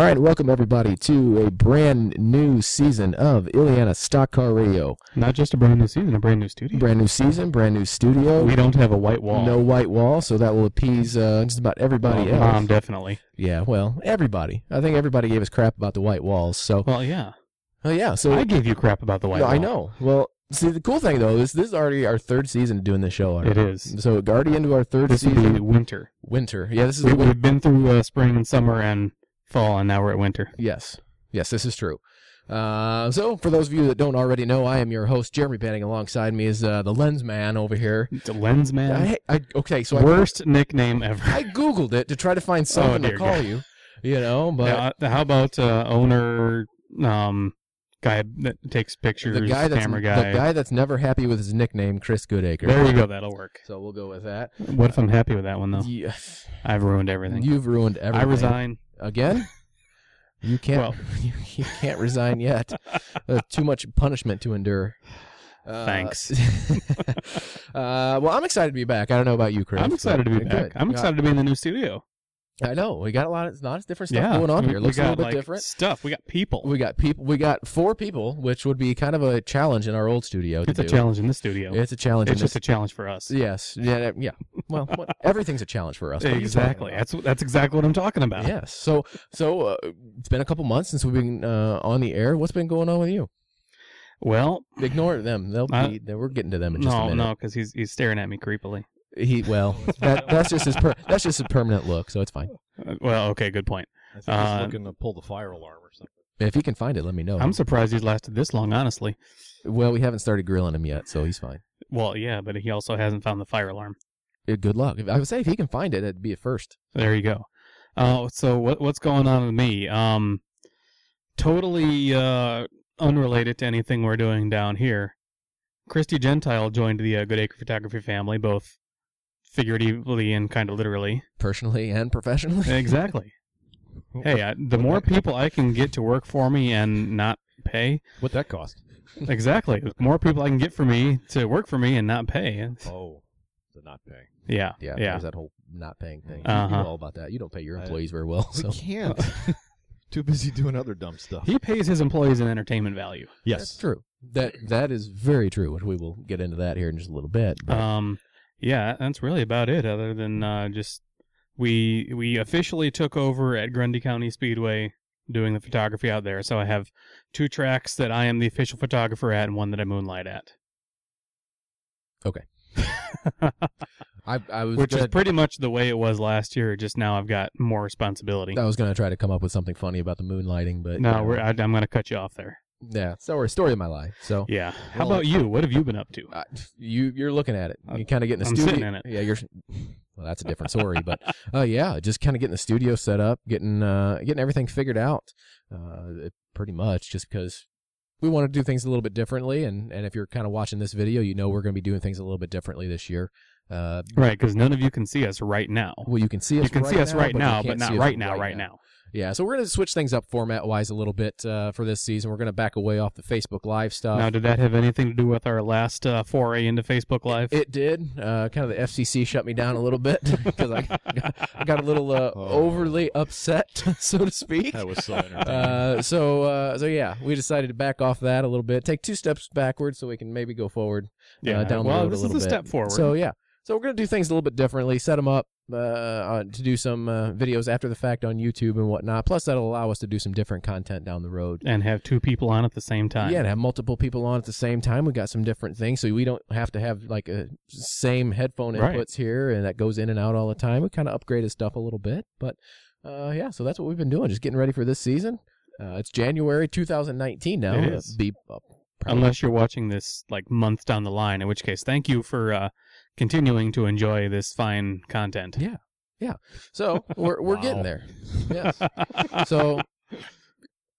All right, welcome everybody to a brand new season of Illiana Stock Car Radio. Not just a brand new season, a brand new studio. Brand new season, brand new studio. we don't have a white wall. No white wall, so that will appease uh, just about everybody Well, else. Mom, definitely. yeah, well, everybody. I think everybody gave us crap about the white walls. So, Well, yeah. oh yeah, so I gave you crap about the white No, wall. I know. Well, see, the cool thing though is this is already our third season doing this show. Already. It is. So already into our third This season. be winter. Winter. Yeah, this is We, we've been through uh, spring and summer and fall, and now we're at winter. Yes. Yes, this is true. Uh, so, for those of you that don't already know, I am your host, Jeremy Banning. Alongside me is uh, the Lens Man over here. The lens man. I, I, okay, so I, Worst nickname ever. I googled it to try to find something to Oh, dear call God. you. You know, but Yeah, uh, how about uh, owner, um, guy that takes pictures, the guy that's camera guy. the guy that's never happy with his nickname, Chris Goodacre. There you go. That'll work. So we'll go with that. What if I'm happy with that one though? Yeah, I've ruined everything. you've ruined everything. I resign. Again. You can't. Well. you, you can't resign yet. Uh, too much punishment to endure. Uh, Thanks. uh, well, I'm excited to be back. I don't know about you, Chris. I'm excited to be good. back. I'm Yeah. excited to be in the new studio. I know we got a lot of, not as different stuff yeah, going on here. It looks a little bit like, different. Stuff. We got people. We got people. We got four people, which would be kind of a challenge in our old studio. To it's a do. challenge in the studio. It's a challenge. It's just this- a challenge for us. yes. Yeah. Yeah. Well, what- everything's a challenge for us. What are you talking Exactly. That's that's exactly what I'm talking about. Yes. So so uh, it's been a couple months since we've been uh, on the air. What's been going on with you? Well, Ignore them. They'll be. they- we're getting to them in just a no, no, because he's he's staring at me creepily. He well, that, that's just his per, that's just his permanent look, so it's fine. Uh, well, okay, good point. I think Uh, he's looking to pull the fire alarm or something. If he can find it, let me know. I'm surprised he's lasted this long, honestly. well, we haven't started grilling him yet, so he's fine. Well, yeah, but he also hasn't found the fire alarm. Uh, Good luck. If- I would say if he can find it, it'd be a first. There you go. Uh, so what what's going on with me? Um, totally uh, unrelated to anything we're doing down here. Christy Gentile joined the uh, Goodacre Photography family, both figuratively and kind of literally. personally and professionally. Exactly. hey, I, the more people I can get to work for me and not pay, What that cost? exactly. The more people I can get for me to work for me and not pay. it's- Oh, the not pay. Yeah, Yeah, yeah. there's that whole not paying thing. You Uh-huh. know all about that. You don't pay your I- employees very well, so We can't. Too busy doing other dumb stuff. He pays his employees an entertainment value. Yes. that's true. That that is very true, which we will get into that here in just a little bit. But Um, yeah, that's really about it. Other than uh, just we we officially took over at Grundy County Speedway doing the photography out there. So I have two tracks that I am the official photographer at, and one that I moonlight at. Okay. I I was Which gonna, is pretty much the way it was last year. Just now I've got more responsibility. I was gonna try to come up with something funny about the moonlighting, but no, you know, we're, I, I'm going to cut you off there. Yeah, story story of my life. So Yeah. How Well, about you? What have you been up to? uh, you you're looking at it. Uh, You kind of getting the I'm studio. sitting in it. Yeah, you're. Well, that's a different story, but uh, yeah, just kind of getting the studio set up, getting uh, getting everything figured out. Uh, pretty much just because we want to do things a little bit differently, and and if you're kind of watching this video, you know we're going to be doing things a little bit differently this year. Uh, Right, because none of you can see us right now. well, you can see us. You can right see us now, right but now, can't but not see us right now, right now. Yeah, so we're going to switch things up format wise a little bit uh, for this season. We're going to back away off the Facebook Live stuff. Now, did that have anything to do with our last uh, foray into Facebook Live? It did. Uh, kind of the FCC shut me down a little bit because I, I got a little uh, Oh. overly upset, so to speak. That was so entertaining. Uh, so uh, so yeah, we decided to back off that a little bit, take two steps backwards so we can maybe go forward uh, down well, the road this a little is a bit. step forward. So yeah, so we're gonna do things a little bit differently, set them up uh, uh, to do some uh, videos after the fact on YouTube and whatnot. Plus, that'll allow us to do some different content down the road. and have two people on at the same time. Yeah, and have multiple people on at the same time. We got some different things, so we don't have to have like a same headphone Right. inputs here, and that goes in and out all the time. We kind of upgraded stuff a little bit, but uh, yeah, so that's what we've been doing, just getting ready for this season. Uh, it's January 2019 now. It is. Be, uh, Unless you're watching this like months down the line, in which case, thank you for uh, continuing to enjoy this fine content. Yeah. Yeah. So we're we're getting there. Yes. so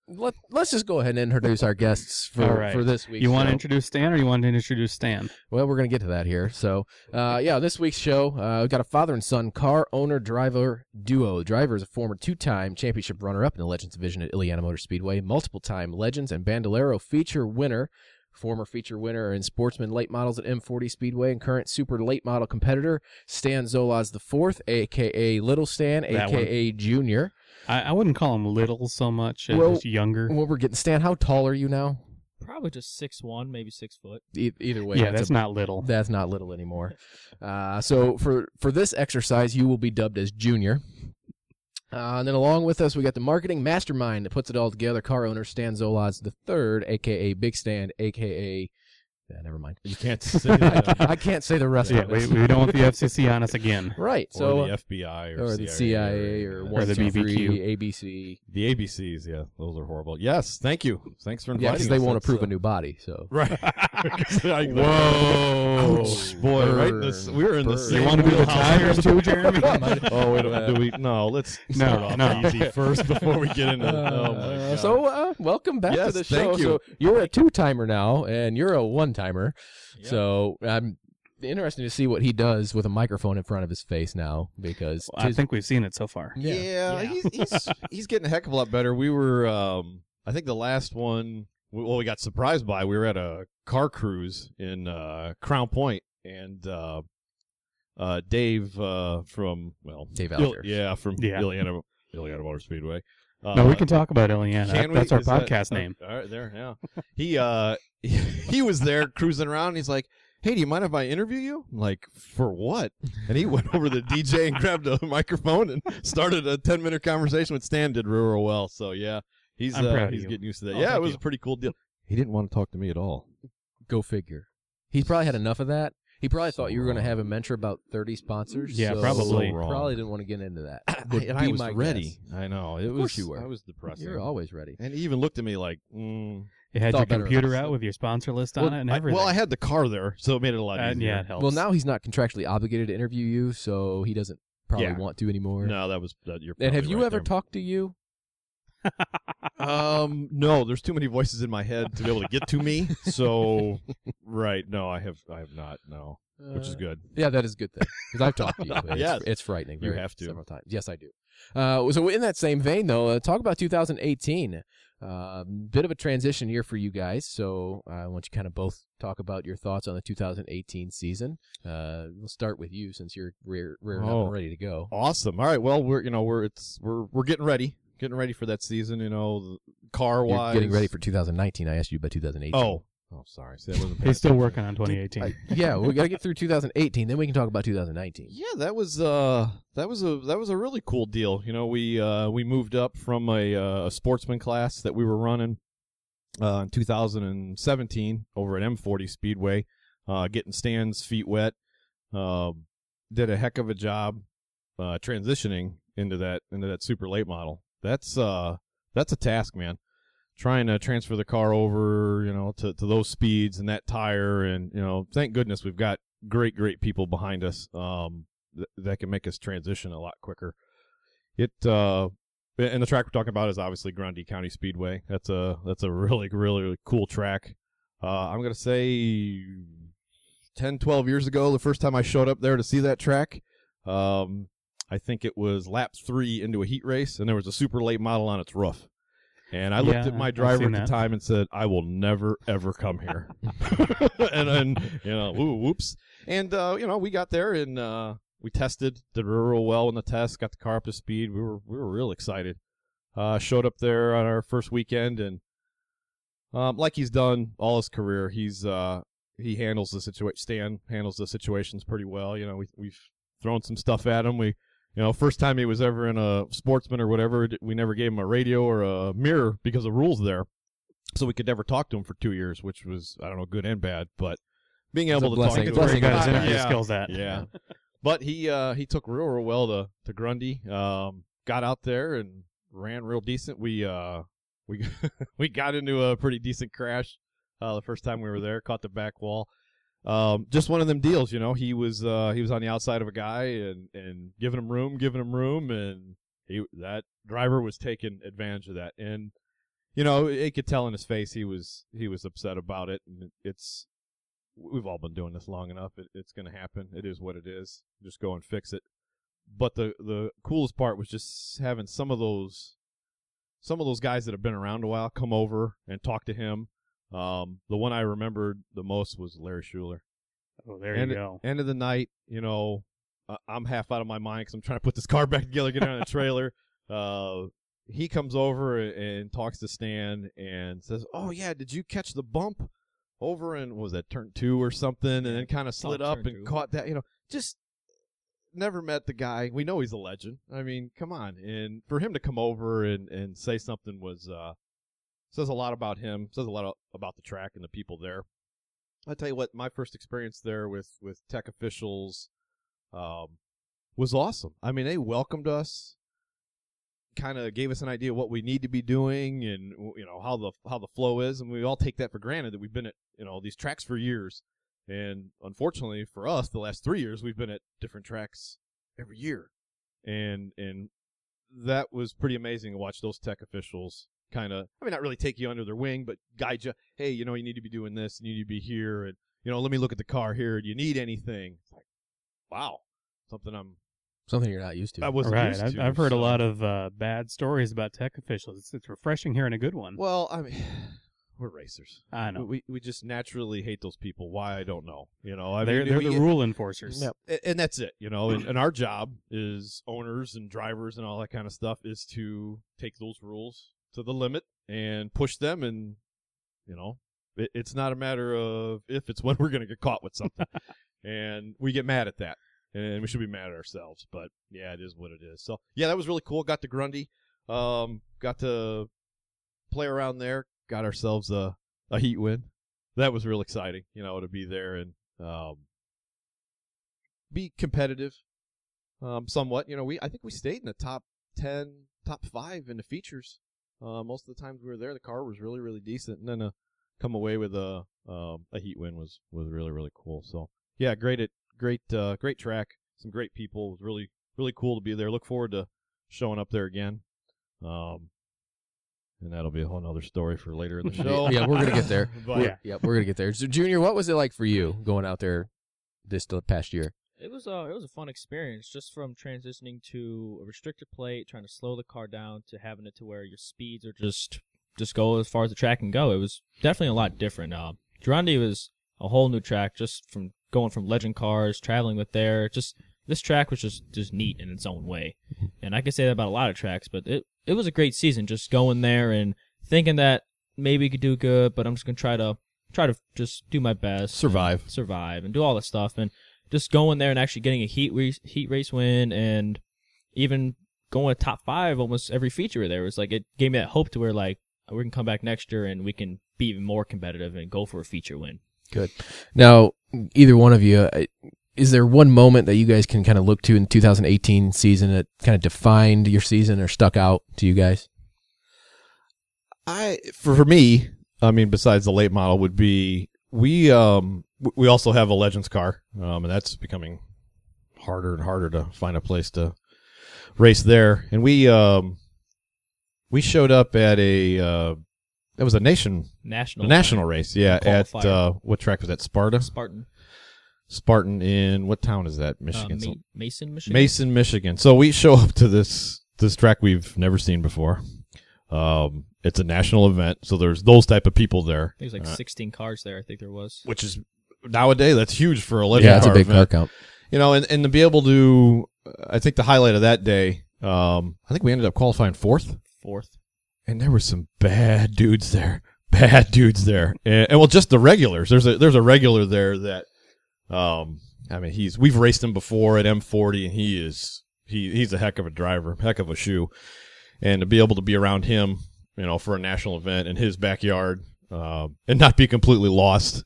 let let's just go ahead and introduce our guests for right. for this week. You want to introduce Stan, or you want to introduce Stan? Well, we're going to get to that here. So, uh, yeah, this week's show, uh, we've got a father and son car owner driver duo. The driver is a former two time championship runner up in the Legends division at Illiana Motor Speedway, multiple time Legends and Bandolero feature winner. Former feature winner in Sportsman Late Models at M40 Speedway and current Super Late Model competitor Stan Zolodz IV, aka Little Stan, That aka Junior. I, I wouldn't call him little so much as Well, just younger. Well, we're getting Stan. How tall are you now? Probably just six one, maybe six foot. E- either way, yeah, that's that's a not little. That's not little anymore. Uh, so for for this exercise, you will be dubbed as junior. Uh, and then along with us, we got the marketing mastermind that puts it all together. Car owner Stan Zolodz the third, aka Big Stan, aka yeah, never mind. You can't say that. I can't say the rest yeah, of we, it. we don't want the FCC on us again. Right. So or the FBI or, or the CIA or, or, one, the BBQ. ABC. the ABCs. Yeah, those are horrible. Yes, thank you. Thanks for inviting. Yeah, because they won't approve uh, a new body. So Right. Whoa. Ouch, boy, right this, we're in the Burn. same You want to do the tires too, Jeremy? Oh, wait a minute. Do we? No, let's No, start off no. easy first before we get into. oh my Uh, god. So, uh, welcome back to Yes, the thank show. you. So, you're a two timer now, and you're a one timer. Yep. So, I'm interested to see what he does with a microphone in front of his face now because I tis- think we've seen it so far. yeah, Yeah. He's, he's he's getting a heck of a lot better. We were, um, I think the last one, well, we got surprised by. We were at a car cruise in uh, Crown Point, and uh, uh, Dave uh, from well, Dave Il- Alger. yeah, from Yeah. Illiana, Illiana Motor Speedway. Uh, no, we can talk about Illiana. Can we? That's our Is podcast uh, name. All right, there, yeah. He uh he was there cruising around. And he's like, "Hey, do you mind if I interview you?" I'm like, "For what?" And he went over to the DJ and grabbed a microphone and started a ten minute conversation with Stan. Did real, real well. So yeah, he's I'm uh, proud he's you. getting used to that. Oh, yeah, it was you. a pretty cool deal. He didn't want to talk to me at all. Go figure. He's probably had enough of that. He probably So thought you were going to have him mentor about 30 sponsors. Yeah, so probably. So wrong. Probably didn't want to get into that. I, Would and I be was my ready. guess. I know it Of was. course you were. I was depressing. You're always ready. and he even looked at me like, mm. You had Thought your better of computer us. out with your sponsor list on well, it and I, everything. well, I had the car there, so it made it a lot Uh, easier. yeah, it helps. Well, now he's not contractually obligated to interview you, so he doesn't probably Yeah. want to anymore. No, that was that. You're And have probably you right ever there. talked to you? Um, no, there's too many voices in my head to be able to get to me. So, right, no, I have, I have not. No, which is Uh, good. Yeah, that is a good thing because I've talked to you. It's, Yes. it's frightening. You have to. several times. Yes, I do. Uh, so in that same vein, though, uh, talk about 2018. Uh, bit of a transition year for you guys. So uh, I want you kind of both talk about your thoughts on the 2018 season. Uh, we'll start with you since you're rear, up Oh. and ready to go. Awesome. All right. Well, we're you know we're it's we're we're getting ready, getting ready for that season. You know, car You're wise, getting ready for 2019. I asked you about 2018. Oh, oh, sorry. See, that wasn't He's still working on 2018. I- yeah, we got to get through 2018, then we can talk about 2019. Yeah, that was uh that was a that was a really cool deal. You know, we uh we moved up from a uh, a sportsman class that we were running uh in 2017 over at M40 Speedway, uh getting Stan's feet wet. Uh, did a heck of a job uh transitioning into that into that super late model. That's uh that's a task, man. Trying to transfer the car over, you know, to, to those speeds and that tire and, you know, thank goodness we've got great, great people behind us um, th- that can make us transition a lot quicker. It uh, and the track we're talking about is obviously Grundy County Speedway. That's a that's a really, really, really cool track. Uh, I'm gonna say 10, 12 years ago, the first time I showed up there to see that track. Um, I think it was lap three into a heat race, and there was a super late model on its roof. And I looked Yeah, at my driver at the that. time and said, "I will never ever come here." and then you know, ooh, whoops. And uh, you know, we got there and uh, we tested, did real, real well in the test, got the car up to speed. We were we were real excited. Uh, showed up there on our first weekend, and um, like he's done all his career, he's uh, he handles the situation. Stan handles the situations pretty well. You know, we we've thrown some stuff at him. We you know, first time he was ever in a sportsman or whatever, we never gave him a radio or a mirror because of rules there. So we could never talk to him for two years, which was, I don't know, good and bad, but being able to talk blessing. to him. a Where he got his interview yeah. skills at. Yeah. but he, uh, he took real, real well to, to Grundy, um, got out there and ran real decent. We, uh, we, we got into a pretty decent crash, uh, the first time we were there, caught the back wall um, just one of them deals, you know. He was uh, he was on the outside of a guy and and giving him room, giving him room, and he that driver was taking advantage of that. And you know, it could tell in his face he was he was upset about it. And it, it's we've all been doing this long enough. It, it's going to happen. It is what it is. Just go and fix it. But the the coolest part was just having some of those some of those guys that have been around a while come over and talk to him Um, the one I remembered the most was Larry Schuler. Oh, there end, you go. End of the night, you know, uh, I'm half out of my mind because I'm trying to put this car back together, get it on the trailer. Uh, he comes over and talks to Stan and says, "Oh yeah, did you catch the bump over in what was that turn two or something?" And then kind of slid up and two. caught that. You know, just never met the guy. We know he's a legend. I mean, come on. And for him to come over and and say something was uh says a lot about him. Says a lot about the track and the people there. I tell you what, my first experience there with with tech officials um, was awesome. I mean, they welcomed us, kind of gave us an idea of what we need to be doing, and you know how the how the flow is, and we all take that for granted that we've been at you know these tracks for years, and unfortunately for us, the last three years we've been at different tracks every year, and and that was pretty amazing to watch those tech officials kind of I mean not really take you under their wing, but guide you. Hey, you know you need to be doing this, and you need to be here, and you know let me look at the car here. Do you need anything? It's like, wow, something I'm Something you're not used to. I wasn't right. used I've, to, I've heard a lot of uh, bad stories about tech officials. It's, it's refreshing hearing a good one. Well, I mean, we're racers. I know. We we just naturally hate those people. Why I don't know. You know, I they're mean, they're we- the rule enforcers. Yep. a- and that's it. You know, and, and our job is owners and drivers and all that kind of stuff is to take those rules to the limit and push them. And you know, it, it's not a matter of if; it's when we're going to get caught with something, and we get mad at that. And we should be mad at ourselves, but yeah, it is what it is. So yeah, that was really cool. Got to Grundy, um, got to play around there, got ourselves a a heat win. That was real exciting, you know, to be there and um, be competitive, um, somewhat. You know, we I think we stayed in the top ten, top five in the features. Uh, most of the times we were there, the car was really really decent, and then to come away with a um, a heat win was was really really cool. So yeah, great at great uh, great track, some great people. It was really really cool to be there. Look forward to showing up there again. Um, and that'll be a whole nother story for later in the show. yeah, we're gonna get there. But- We're- yeah, we're gonna get there. So, Junior, what was it like for you going out there this past year? It was uh, it was a fun experience just from transitioning to a restricted plate, trying to slow the car down to having it to where your speeds are just just go as far as the track can go. It was definitely a lot different. Uh, Grundy was a whole new track just from going from legend cars, traveling with there. Just this track was just just neat in its own way, and I could say that about a lot of tracks. But it it was a great season, just going there and thinking that maybe we could do good, but I'm just gonna try to try to just do my best, Survive. survive, and do all this stuff, and just going there and actually getting a heat race, heat race win, and even going to top five almost every feature there was like it gave me that hope to where like we can come back next year and we can be even more competitive and go for a feature win. Good. Now, either one of you, uh, is there one moment that you guys can kind of look to in the 2018 season that kind of defined your season or stuck out to you guys? I for, for me, I mean, besides the late model, would be we um w- we also have a Legends car, um, and that's becoming harder and harder to find a place to race there. And we um we showed up at a uh that was a nation National a national race, yeah, at uh what track was that? Sparta, Spartan, Spartan in what town is that? uh, Michigan. Ma- Mason, Michigan. Mason, Michigan. So we show up to this this track we've never seen before. Um, it's a national event, so there's those type of people there, there's like Uh, 16 cars there. I think there was. which is nowadays that's huge for a legend yeah, that's a car big car count. You know, and, and to be able to, I think the highlight of that day, um, I think we ended up qualifying fourth, Fourth. and there were some bad dudes there, bad dudes there, and, and well, just the regulars. There's a there's a regular there that, um, I mean, he's we've raced him before at M40, and he is he he's a heck of a driver, heck of a shoe, and to be able to be around him, you know, for a national event in his backyard, uh, and not be completely lost.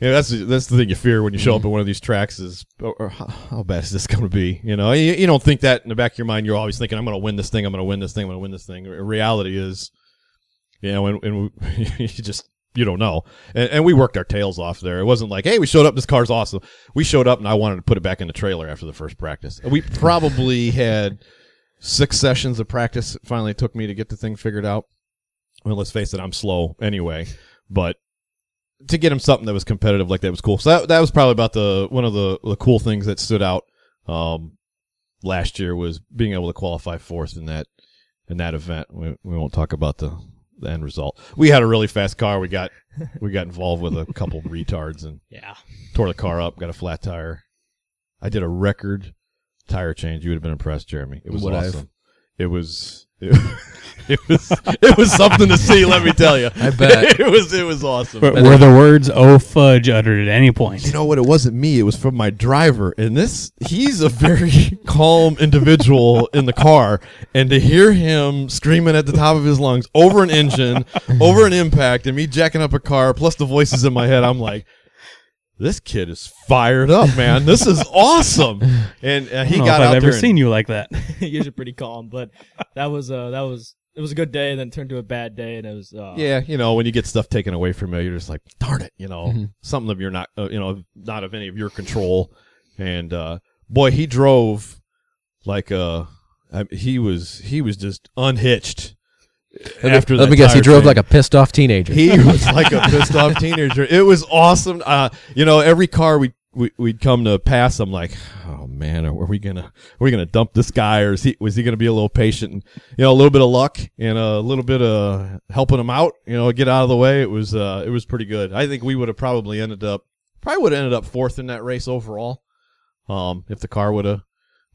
Yeah, that's that's the thing you fear when you show up mm. at one of these tracks is, or, or how, how bad is this going to be? You know, you, you don't think that in the back of your mind. You're always thinking, I'm going to win this thing. I'm going to win this thing. I'm going to win this thing. reality is, you know, and, and we, you just you don't know. And, and we worked our tails off there. It wasn't like, hey, we showed up. This car's awesome. We showed up, and I wanted to put it back in the trailer after the first practice. We probably had six sessions of practice. It finally took me to get the thing figured out. Well, let's face it, I'm slow anyway, but to get him something that was competitive like that was cool. So that that was probably about the one of the the cool things that stood out um, last year was being able to qualify fourth in that in that event. We, we won't talk about the the end result. We had a really fast car. We got we got involved with a couple retards and Yeah. tore the car up. Got a flat tire. I did a record tire change. You would have been impressed, Jeremy. It was Would I have? awesome. It was. It, it was it was something to see. Let me tell you. I bet. it was it was awesome. Were, were the words "Oh fudge" uttered at any point? You know what? It wasn't me. It was from my driver. And this, he's a very calm individual in the car. And to hear him screaming at the top of his lungs over an engine, over an impact, and me jacking up a car, plus the voices in my head, I'm like, this kid is fired up, man. This is awesome. And uh, I he don't know got if out I've there. ever and- seen you like that. Usually pretty calm, but that was uh that was it was a good day, and then turned to a bad day, and it was uh, Yeah, you know, when you get stuff taken away from you, you're just like, darn it, you know, Mhm. something of you're not, uh, you know, not of any of your control. And uh, boy, he drove like uh, I, he was he was just unhitched. After Let me guess, he drove like a pissed off teenager. He was like a pissed off teenager. It was awesome. Uh, you know, every car we, we we'd come to pass, I'm like, oh man, are we gonna are we gonna dump this guy, or is he was he gonna be a little patient? And, you know, a little bit of luck and a little bit of helping him out. You know, get out of the way. It was uh, it was pretty good. I think we would have probably ended up probably would have ended up fourth in that race overall. Um, if the car would have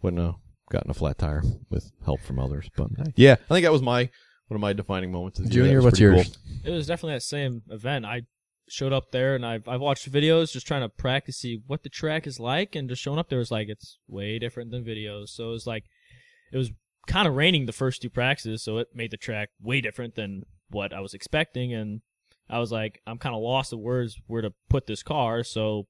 wouldn't have gotten a flat tire with help from others. But yeah, I think that was my one of my defining moments. this year. Junior, was what's pretty yours? cool. it was definitely that same event. I showed up there, and I've I've watched videos just trying to practice see what the track is like, and just showing up there was like it's way different than videos. So it was like it was kind of raining the first two practices, so it made the track way different than what I was expecting, and I was like, I'm kind of lost of words where to put this car. So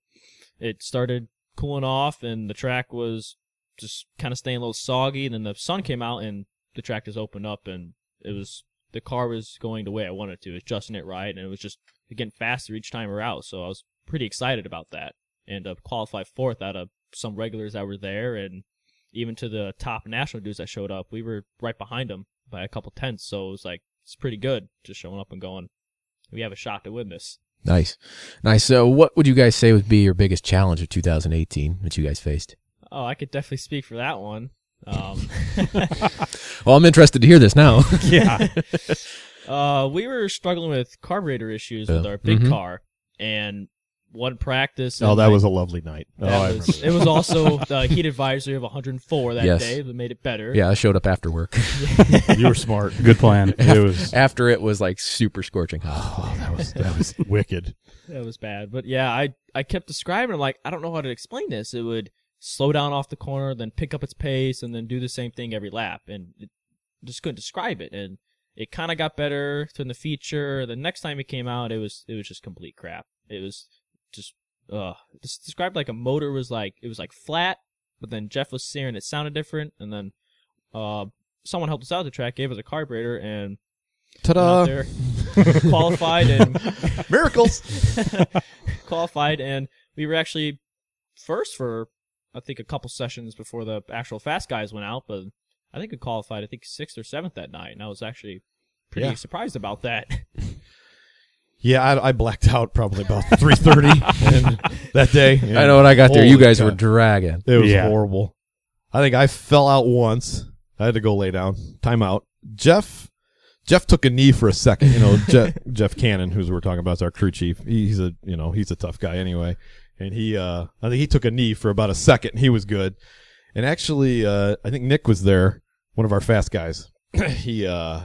it started cooling off, and the track was just kind of staying a little soggy. And then the sun came out, and the track just opened up, and it was the car was going the way I wanted to. It was adjusting it right, and it was just getting faster each time we we're out. So I was pretty excited about that, and uh, qualified fourth out of some regulars that were there, and even to the top national dudes that showed up, we were right behind them by a couple tenths. So it was like it's pretty good just showing up and going. We have a shot to win this. Nice, nice. So, what would you guys say would be your biggest challenge of 2018 that you guys faced? Oh, I could definitely speak for that one. Um, Well, I'm interested to hear this now. yeah. Uh, we were struggling with carburetor issues with our big Mhm. car, and one practice. Oh, and that I- was a lovely night. Oh, that I was, remember. it was also the heat advisory of 104 that Yes. day that made it better. yeah, I showed up after work. you were smart. Good plan. It was. after it was like super scorching hot. Oh, that was that was wicked. That was bad. But yeah, I I kept describing. I'm like, I don't know how to explain this. It would slow down off the corner, then pick up its pace, and then do the same thing every lap, and it, just couldn't describe it. And it kind of got better to the feature. The next time it came out, it was it was just complete crap. It was just uh just described like a motor was like it was like flat, but then Jeff was saying it sounded different, and then uh someone helped us out the track, gave us a carburetor, and went Ta-da! there qualified and Miracles. qualified, and we were actually first for I think a couple sessions before the actual fast guys went out. But I think we qualified I think sixth or seventh that night, and I was actually pretty Yeah. surprised about that. Yeah, I, I blacked out probably about three thirty that day. I know when I got there, you guys cow. were dragging. It was Yeah. horrible. I think I fell out once. I had to go lay down. Time out. Jeff Jeff took a knee for a second. You know, Jeff, Jeff Cannon, who's we're talking about, is our crew chief. He, he's a you know he's a tough guy anyway, and he uh I think he took a knee for about a second. and He was good, and actually uh I think Nick was there, one of our fast guys. he uh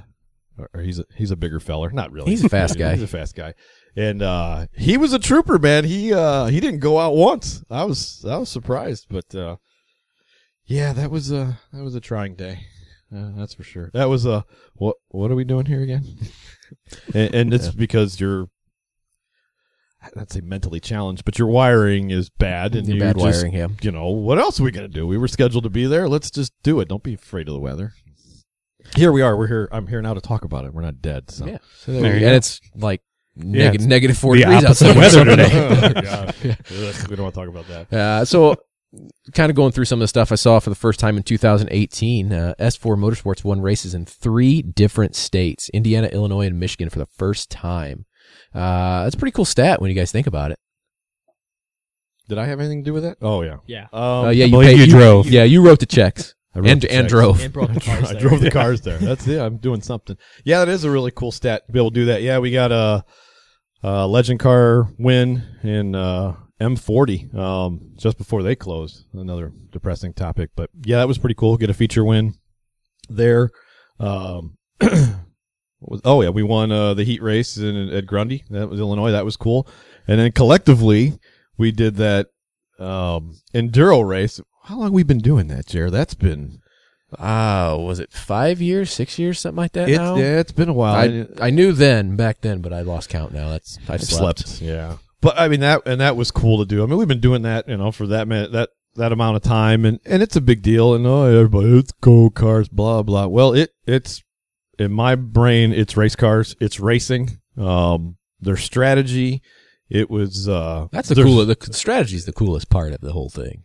or he's a he's a bigger feller, not really. He's a fast guy. He's a fast guy, and uh he was a trooper, man. He uh he didn't go out once. I was I was surprised, but uh yeah, that was a that was a trying day. Uh, that's for sure. That was a what what are we doing here again? and, and it's because you're I'd say mentally challenged, but your wiring is bad, and Your you're bad just, wiring, yeah. You know what else are we gonna do? We were scheduled to be there. Let's just do it. Don't be afraid of the weather. Here we are. We're here. I'm here now to talk about it. We're not dead. So. Yeah. So there There you go. go. and it's like neg- it's negative four degrees opposite outside. weather Oh, today. God. Ugh, we don't want to talk about that. Uh, so, kind of going through some of the stuff I saw for the first time in 2018. Uh, S4 Motorsports won races in three different states: Indiana, Illinois, and Michigan for the first time. Uh, that's a pretty cool stat when you guys think about it. Did I have anything to do with it? Oh yeah. yeah. Um, Uh, yeah, I you paid- you drove. Yeah, you wrote the checks. I rode And the and tracks. drove. And broke the cars I drove the cars there. That's it. I'm doing something. Yeah, that is a really cool stat to be able to do that. Yeah, we got a, a legend car win in uh, M40 um, just before they closed. Another depressing topic, but yeah, that was pretty cool. Get a feature win there. Um, what was, oh yeah, we won uh, the heat race in at Grundy. That was Illinois. That was cool. And then collectively, we did that um, enduro race. How long we been doing that, Jared? That's been Ah, was it five years, six years, something like that? it's, now? yeah, it's been a while. I I knew then back then, but I lost count now. That's I've slept. Yeah, but I mean that and that was cool to do. I mean we've been doing that, you know, for that minute that that amount of time, and and it's a big deal. And oh, everybody, it's go cars, blah blah. Well, it it's in my brain, it's race cars, it's racing. Um, their strategy, it was uh, That's the there's- cool. The strategy is the coolest part of the whole thing.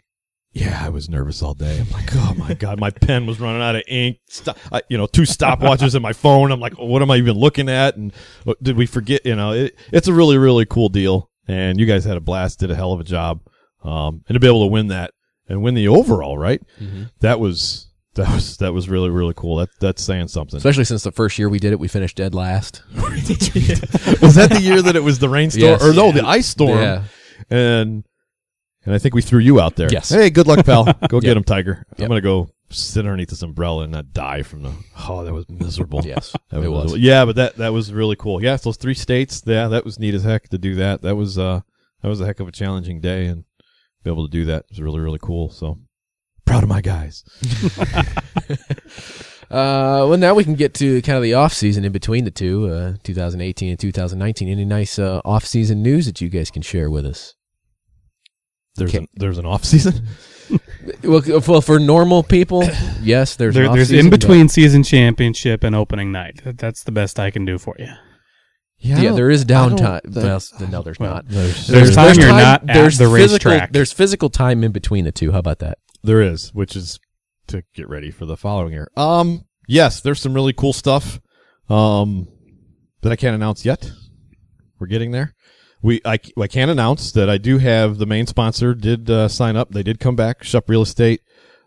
Yeah, I was nervous all day. I'm like, oh my god, my pen was running out of ink. Stop, I, you know, two stopwatches in my phone. I'm like, what am I even looking at? And uh, did we forget? You know, it, it's a really, really cool deal. And you guys had a blast, did a hell of a job. Um, and to be able to win that and win the overall, right? That was that was that was really, really cool. That that's saying something. Especially since the first year we did it, we finished dead last. was that the year that it was the rainstorm Yes. or no, the ice storm? Yeah. and and I think we threw you out there. Yes. Hey, good luck, pal. Go get him, Tiger. I'm Yep. gonna go sit underneath this umbrella and not die from the. Oh, that was miserable. Yes, That it was. Yeah, but that that was really cool. Yeah, those three states. Yeah, that was neat as heck to do that. That was uh that was a heck of a challenging day and be able to do that was really really cool. So proud of my guys. Uh, well, now we can get to kind of the off season in between the two, uh, 2018 and 2019. Any nice uh, off season news that you guys can share with us? There's Okay. an, there's an off season. Well, well for normal people, yes, there's There, an there's off-season, in but- between season championship and opening night. That's the best I can do for you. Yeah, there is downtime. that- Well, no, there's Well, not. There's, There's time you're not at there's the physical, racetrack. There's physical time in between the two. How about that? There is, which is to get ready for the following year. Um, yes, there's some really cool stuff. Um, that I can't announce yet. We're getting there. We, I, I can announce that I do have the main sponsor did, uh, sign up. They did come back. Shup Real Estate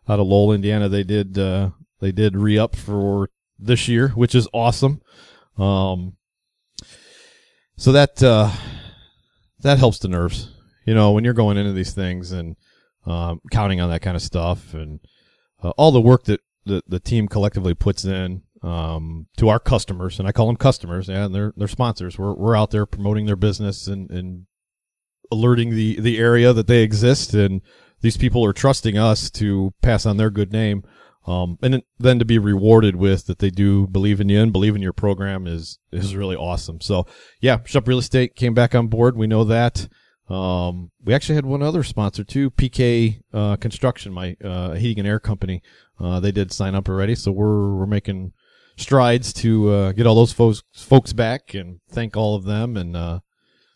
out of Lowell, Indiana. They did, uh, they did re up for this year, which is awesome. Um, so that, uh, that helps the nerves. You know, when you're going into these things and, um, counting on that kind of stuff and uh, all the work that the, the team collectively puts in um, to our customers, and I call them customers, and they're they're sponsors. We're we're out there promoting their business and, and alerting the the area that they exist, and these people are trusting us to pass on their good name, um, and then- to be rewarded with that they do believe in you and believe in your program is is really awesome. So yeah, Shup Real Estate came back on board. We know that. Um, we actually had one other sponsor too, PK uh, Construction, my uh, heating and air company. Uh, they did sign up already, so we're we're making strides to uh, get all those folks folks back and thank all of them. And uh,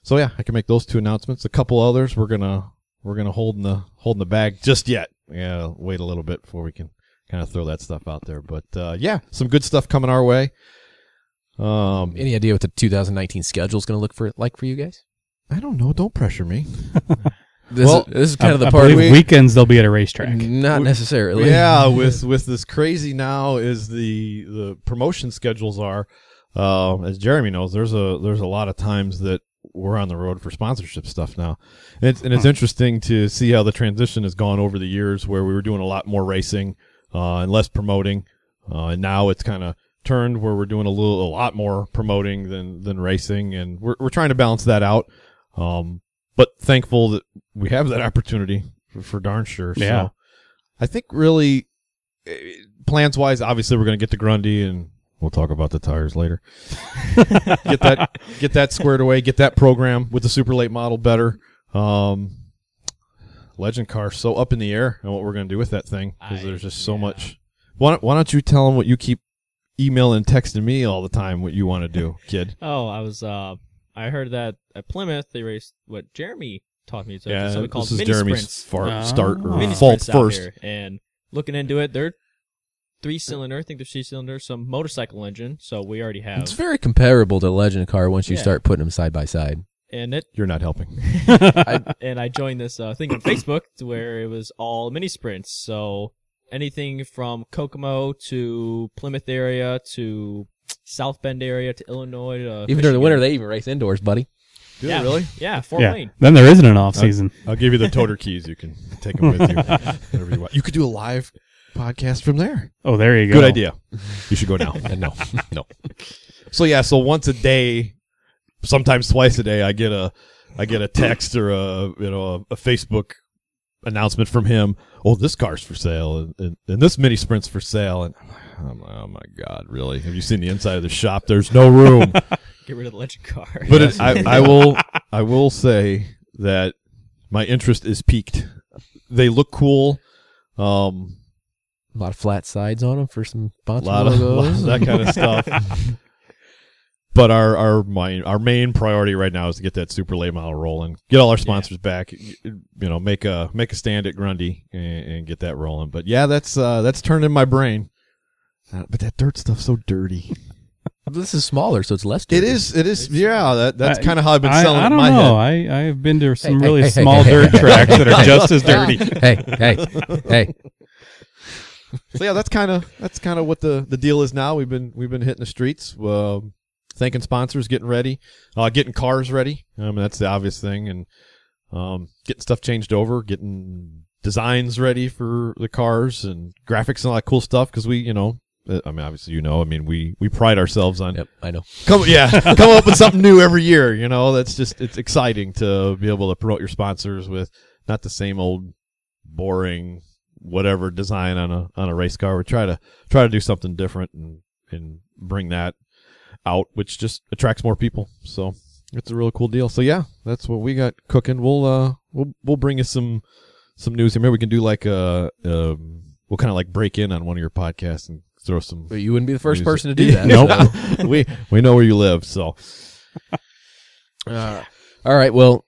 so yeah, I can make those two announcements. A couple others we're gonna we're gonna hold in the hold in the bag just yet. Yeah, wait a little bit before we can kind of throw that stuff out there. But uh, yeah, some good stuff coming our way. Um, Any idea what the 2019 schedule is going to look for like for you guys? I don't know. Don't pressure me. This, Well, is, this is kind I- of the I part. believe we- weekends they'll be at a racetrack. Not We- necessarily. yeah, with with this crazy now is the the promotion schedules are. Uh, as Jeremy knows, there's a there's a lot of times that we're on the road for sponsorship stuff now, and it's, and it's interesting to see how the transition has gone over the years, where we were doing a lot more racing uh, and less promoting, uh, and now it's kind of turned where we're doing a little a lot more promoting than than racing, and we're we're trying to balance that out. Um, but thankful that we have that opportunity for, for darn sure. Yeah. So I think really plans wise, obviously we're going to get to Grundy and we'll talk about the tires later. get that get that squared away, get that program with the super late model better. Um, legend car so up in the air and what we're going to do with that thing because there's just so yeah. much. Why don't, why don't you tell them what you keep emailing and texting me all the time what you want to do, kid? Oh, I was. Uh, I heard that at Plymouth they raced what Jeremy taught me to. yeah, something called this is mini Jeremy's sprints. far, Oh. start or Mini fault first. here. And looking into it, they're three cylinder. I think they're three cylinder, some motorcycle engine. So we already have. It's very comparable to Legend Car once you Yeah. start putting them side by side. and it You're not helping. and I joined this uh, thing on Facebook where it was all mini sprints. So anything from Kokomo to Plymouth area to South Bend area to Illinois. To Even during the winter, Michigan. they even race indoors, buddy. Do yeah, they really? Yeah, Fort yeah. Wayne. Then there isn't an off season. I'll give you the toter keys. You can take them with you. Whatever you want. You could do a live podcast from there. Oh, there you go. Good idea. You should go now. No, no. So yeah, so once a day, sometimes twice a day, I get a, I get a text or a, you know, a, a Facebook announcement from him. Oh, this car's for sale, and, and, and this mini sprint's for sale, and I'm like, oh my god, really? Have you seen the inside of the shop? There's no room. Get rid of the legend car. but it, I, I will, I will say that my interest is peaked. They look cool. Um, A lot of flat sides on them for some a sponsor lot of, logos. that kind of stuff. but our our my, our main priority right now is to get that super late model rolling, get all our sponsors back, you know, make a make a stand at Grundy and, and get that rolling. But yeah, that's uh, that's turned in my brain. Uh, but that dirt stuff's so dirty. this is smaller, so it's less. It dirty. is. It is. Yeah, that that's kind of how I've been I, selling I it in don't my know. head. I, I have been to some hey, really hey, hey, small hey, dirt hey, tracks that are just as dirty. hey, hey, hey. So yeah, that's kind of that's kind of what the the deal is now. We've been we've been hitting the streets, um, thanking sponsors, getting ready, uh, getting cars ready. Um, that's the obvious thing, and um, getting stuff changed over, getting designs ready for the cars and graphics and all that cool stuff. Because we, you know, uh, I mean, obviously, you know, I mean, we we pride ourselves on Yep, I know. come yeah come up with something new every year. You know, that's just it's exciting to be able to promote your sponsors with not the same old boring whatever design on a on a race car. We try to try to do something different and and bring that out, which just attracts more people. So it's a really cool deal. So yeah, that's what we got cooking. We'll uh we'll we'll bring you some some news here. Maybe we can do like a um we'll kind of like break in on one of your podcasts and throw some. But you wouldn't be the first Music. person to do that. Nope. we we know where you live, so Uh, all right. Well,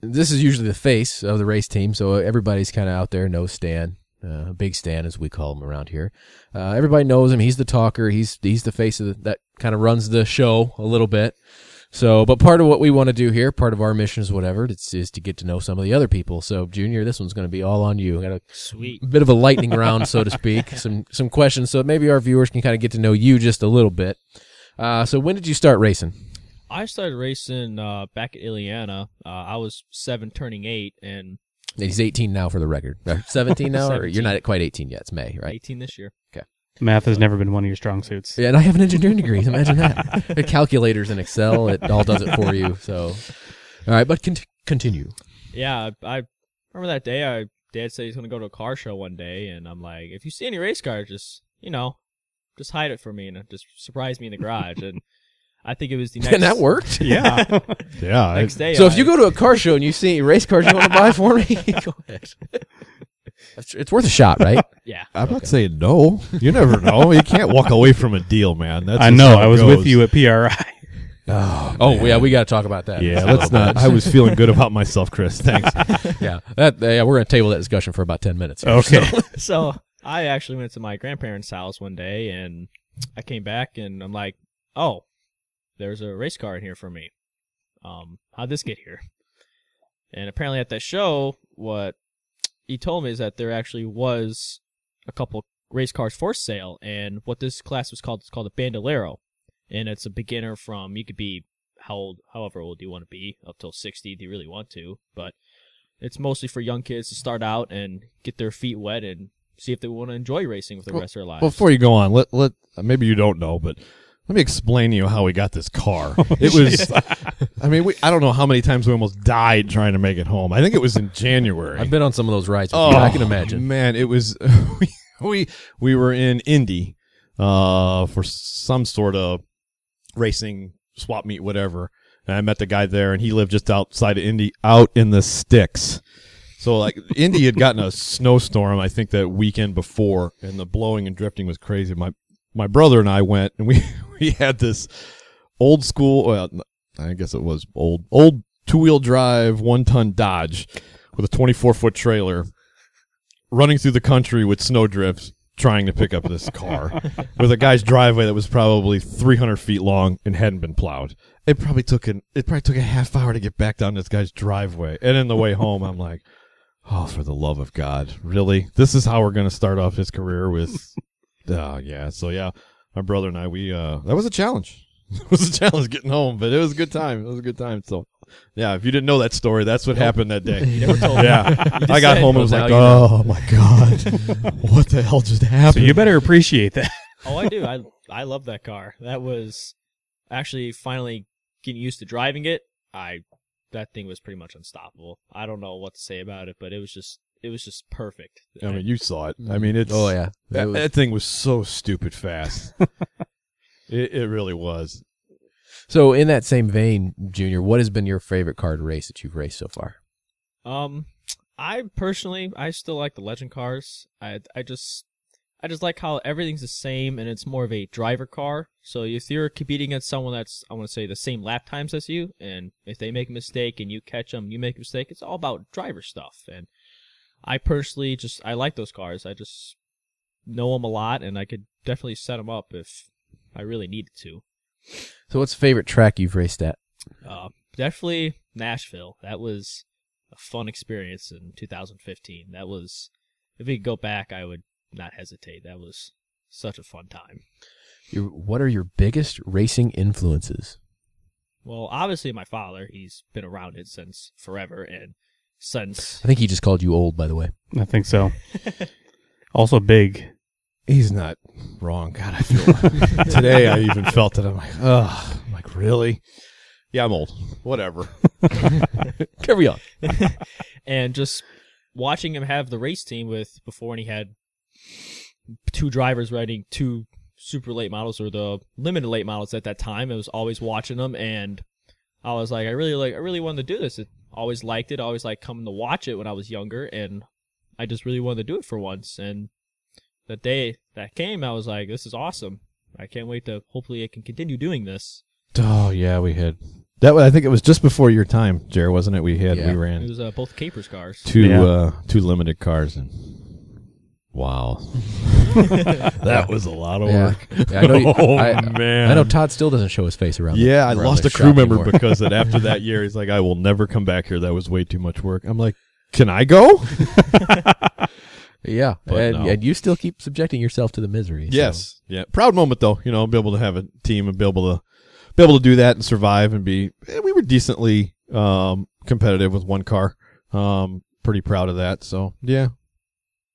this is usually the face of the race team, so everybody's kind of out there. Knows Stan, uh, Big Stan, as we call him around here. Uh, everybody knows him. He's the talker. He's he's the face of the, that kind of runs the show a little bit. So, but part of what we want to do here, part of our mission is whatever, it's, is to get to know some of the other people. So, Junior, this one's going to be all on you. Got a Sweet. bit of a lightning round, so to speak. Some some questions, so maybe our viewers can kind of get to know you just a little bit. Uh, so, when did you start racing? I started racing uh, back at Illiana. Uh, I was seven, turning eight, and He's 18 now for the record. Or 17 now, or you're not quite 18 yet. It's May, right? 18 this year. Math has never been one of your strong suits. Yeah, and I have an engineering degree. Imagine that. The calculators in Excel, it all does it for you. So, all right, but con- continue. Yeah, I, I remember that day. I Dad said he's gonna go to a car show one day, and I'm like, if you see any race cars, just you know, just hide it for me and just surprise me in the garage. and I think it was the next. And that worked. Yeah. yeah. Next day. So, if you go to a car show and you see any race cars you want to buy for me, go ahead. That's- It's worth a shot, right? yeah, I'm not saying no. You never know. You can't walk away from a deal, man. That's I just know. how it I was goes. with you at PRI. Oh, Oh, yeah, we got to talk about that. yeah. a Let's not. I was feeling good about myself, Chris. Thanks. yeah, that, yeah, we're going to table that discussion for about 10 minutes. here. Okay. so I actually went to my grandparents' house one day, and I came back, and I'm like, oh, there's a race car in here for me. Um, how'd this get here? And apparently at that show, what he told me is that there actually was a couple race cars for sale, and what this class was called is called a Bandolero, and it's a beginner from you could be how old, however old you want to be, up till sixty if you really want to, but it's mostly for young kids to start out and get their feet wet and see if they want to enjoy racing with the Well, rest of their lives. Before you go on, let let maybe you don't know, but let me explain to you how we got this car. It was, I mean, we, I don't know how many times we almost died trying to make it home. I think it was in January. I've been on some of those rides. Oh. I can imagine. Oh, Man, it was we we, we were in Indy uh for some sort of racing swap meet whatever. And I met the guy there and he lived just outside of Indy out in the sticks. So like Indy had gotten a snowstorm I think that weekend before and the blowing and drifting was crazy. My my brother and I went and we we had this old school well I guess it was old old two-wheel drive one-ton Dodge with a 24-foot trailer running through the country with snowdrifts trying to pick up this car with a guy's driveway that was probably 300 feet long and hadn't been plowed. It probably took an it probably took a half hour to get back down this guy's driveway. And in the way home, I'm like, Oh, for the love of God. Really? This is how we're going to start off his career with. uh, yeah. So, yeah, my brother and I, we, uh, that was a challenge. it was a challenge getting home, but it was a good time. It was a good time. So, yeah, if you didn't know that story, that's what happened that day. You never told. Yeah. just I got home and was like, now you oh my God. what the hell just So happened? you better appreciate that. Oh, I do. I I love that car. That was actually finally getting used to driving it. I that thing was pretty much unstoppable. I don't know what to say about it, but it was just it was just perfect. I mean, you saw it. I mean, it's. Oh yeah. That, was- that thing was so stupid fast. it, it really was. so in that same vein, Junior, what has been your favorite car to race that you've raced so far? Um, I personally, I still like the legend cars. I, I just, I just like how everything's the same and it's more of a driver car. So if you're competing against someone that's, I want to say, the same lap times as you, and if they make a mistake and you catch them, you make a mistake. It's all about driver stuff. And I personally just, I like those cars. I just know them a lot, and I could definitely set them up if I really needed to. So what's favorite track you've raced at? Uh, definitely Nashville. That was a fun experience in 2015. That was, if we could go back, I would not hesitate. That was such a fun time. Your, what are your biggest racing influences? Well, obviously my father. He's been around it since forever, and since I think he just called you old, by the way. I think so. Also big. He's not wrong. God, I feel today. I even felt it. I'm like, ugh. I'm like, really? Yeah, I'm old. Whatever. Carry on. and just watching him have the race team with before when he had two drivers riding two super late models or the limited late models at that time. I was always watching them and I was like, I really like, I really wanted to do this. I always liked it. I Always like coming to watch it when I was younger, and I just really wanted to do it for once. And the day that came, I was like, this is awesome. I can't wait to. Hopefully, I can continue doing this. Oh yeah, we had that. was- I think it was just before your time, Jared, wasn't it? We had Yeah. we ran It was uh, both Capers cars. two Yeah. uh two limited cars and wow, that was a lot of Yeah. work. Yeah, I know. You, oh I, man, I know Todd still doesn't show his face around. the- Yeah, I around lost the a crew shop member anymore. because that after that year, he's like, I will never come back here. That was way too much work. I'm like, can I go? Yeah, But and, no. and you still keep subjecting yourself to the misery. so- Yes. Yeah. Proud moment though, you know, be able to have a team and be able to be able to do that and survive and be eh, we were decently um competitive with one car. Um pretty proud of that. So, yeah.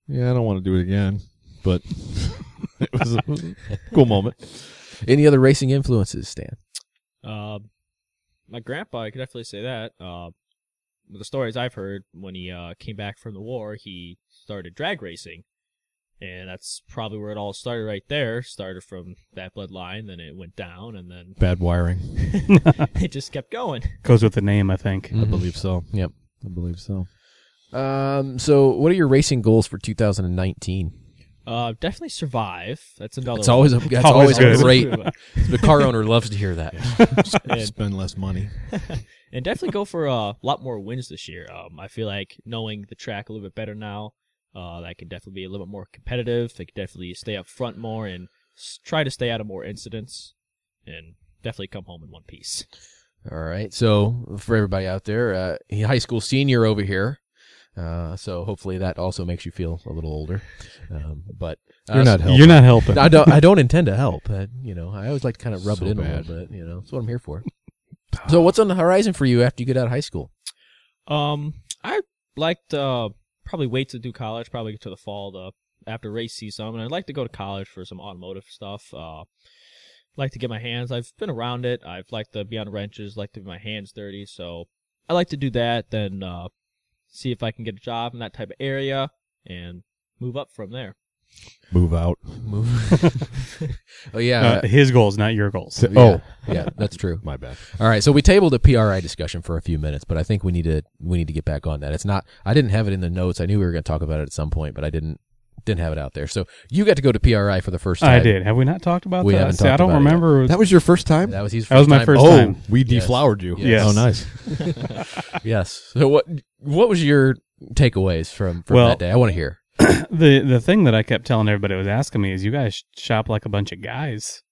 Yeah, I don't want to do it again, but it was a, it was a cool moment. Any other racing influences, Stan? Uh, my grandpa, I could definitely say that. Uh, the stories I've heard, when he uh, came back from the war, he started drag racing, and that's probably where it all started. Right there, started from that bloodline, then it went down, and then Bad wiring. it just kept going. Goes with the name, I think. I believe so. Yep. I believe so. Um. So, what are your racing goals for 2019? Uh, definitely survive. That's another. It's always a, that's always always, a great. The car owner loves to hear that. and, Spend less money. and definitely go for a lot more wins this year. Um, I feel like knowing the track a little bit better now, uh, that can definitely be a little bit more competitive. They can definitely stay up front more and s- try to stay out of more incidents, and definitely come home in one piece. All right. So, for everybody out there, uh, high school senior over here. Uh, so hopefully that also makes you feel a little older. Um, but uh, You're not helping. You're not helping. I don't. I don't intend to help. Uh, you know, I always like to kind of rub So it in a bad. little bit. You know, that's what I'm here for. So, what's on the horizon for you after you get out of high school? Um, I like to uh, probably wait to do college, probably to the fall, the after race season. And I'd like to go to college for some automotive stuff. Uh, like to get my hands. I've been around it. I've liked to be on wrenches, like to get my hands dirty. So I like to do that. Then uh, see if I can get a job in that type of area and move up from there. Move out. Move. oh yeah. Uh, his goals, not your goals. yeah. Oh. yeah, that's true. My bad. All right, so we tabled a PRI discussion for a few minutes, but I think we need to we need to get back on that. It's not. I didn't have it in the notes. I knew we were going to talk about it at some point, but I didn't didn't have it out there. So you got to go to PRI for the first time. I did. Have we not talked about We that? haven't See, I don't about it remember. That was your first time? That was his. That was first my time. first oh, time. we Yes. deflowered you. Yes. Oh, nice. Yes. So what what was your takeaways from from Well- that day? I want to hear. the the thing that I kept telling everybody was asking me is, you guys shop like a bunch of guys.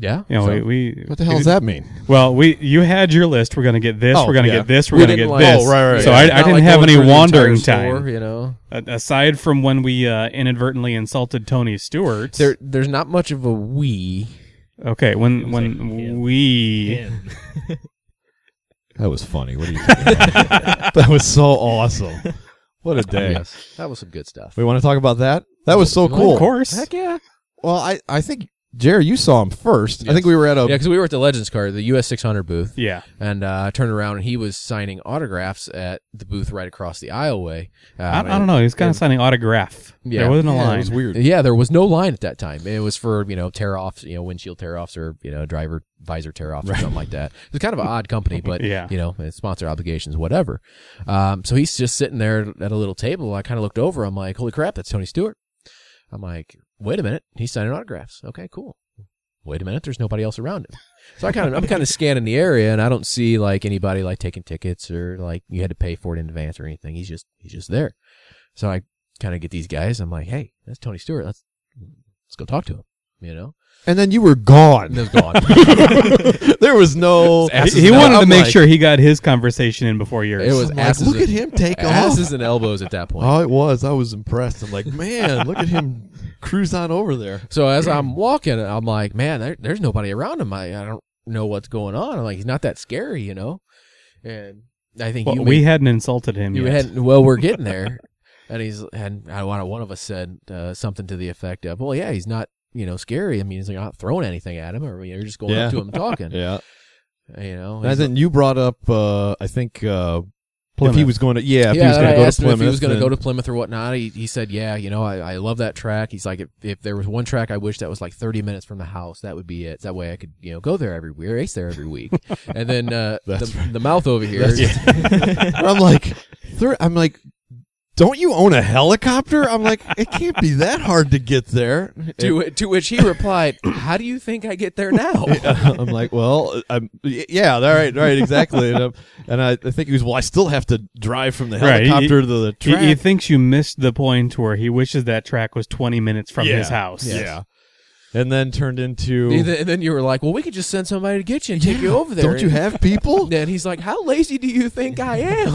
Yeah. You know, So- we, we What the hell does that mean? Well, we you had your list. We're gonna get this. Oh, we're gonna yeah. get this. We're We gonna get like- this. Oh, right, right, So yeah. I, I didn't like have any through the wandering store, time. you know. A- Aside from when we uh, inadvertently insulted Tony Stewart. There, there's not much of a we. okay, when when like we Him. That was funny. What are you? talking about? that was so awesome. What a day. Yes, that was some good stuff. We want to talk about that. That was so cool. of course. Heck yeah. Well, I I think Jerry, you saw him first. I Yes. think we were at a Yeah, because we were at the Legends card, the US 600 booth, Yeah, and uh, I turned around and he was signing autographs at the booth right across the aisleway. Um, I, I don't know. He was kind of signing autograph. Yeah. there wasn't a yeah, line. It was weird. Yeah, there was no line at that time. It was for you know tear offs, you know windshield tear offs, or you know driver visor tear offs, or something like that. It was kind of an odd company, but Yeah. you know it's sponsor obligations, whatever. Um, so he's just sitting there at a little table. I kind of looked over. I'm like, holy crap, that's Tony Stewart. I'm like, wait a minute, he's signing autographs. Okay, cool. Wait a minute, there's nobody else around him. So I kind of I'm kind of scanning the area, and I don't see like anybody like taking tickets or like you had to pay for it in advance or anything. He's just he's just there. So I kind of get these guys. I'm like, hey, that's Tony Stewart. Let's let's go talk to him. You know, And then you were gone. and they're gone. there was no. He he wanted to I'm make like- sure he got his conversation in before yours. It was I'm like, asses look and- at him take off. asses and elbows at that point. Oh, it was. I was impressed. I'm like, man, look at him cruise on over there. So as I'm walking, I'm like, man, there, there's nobody around him. I, I don't know what's going on. I'm like, he's not that scary, you know. And I think Well, you we made- hadn't insulted him you yet. had well, we're getting there. And he's and I one one of us said uh, something to the effect of, well, yeah, he's not you know scary. I mean, he's not throwing anything at him, or you're just going Yeah. up to him talking. Yeah. You know, And then you brought up, uh, I think, uh, if he was going to, yeah, if yeah, he was going to go to Plymouth. if he was going to go to Plymouth or whatnot. He, he said, "Yeah, you know, I, I love that track." He's like, if, if there was one track I wish that was like 30 minutes from the house, that would be it. That way I could, you know, go there every week, race there every week. and then uh, the, That's the mouth over here, That's- I'm like, thir- I'm like, don't you own a helicopter? I'm like, it can't be that hard to get there. to to which he replied, "How do you think I get there now?" I'm like, well, I'm, yeah, all right, right, exactly. And, um, and I, I think he was, well, I still have to drive from the Right, he- helicopter to the track. he thinks you missed the point where he wishes that track was 20 minutes from his house. Yeah. And then turned into. And then- and then you were like, "Well, we could just send somebody to get you and take you over there." Don't you have people? And he's like, "How lazy do you think I am?"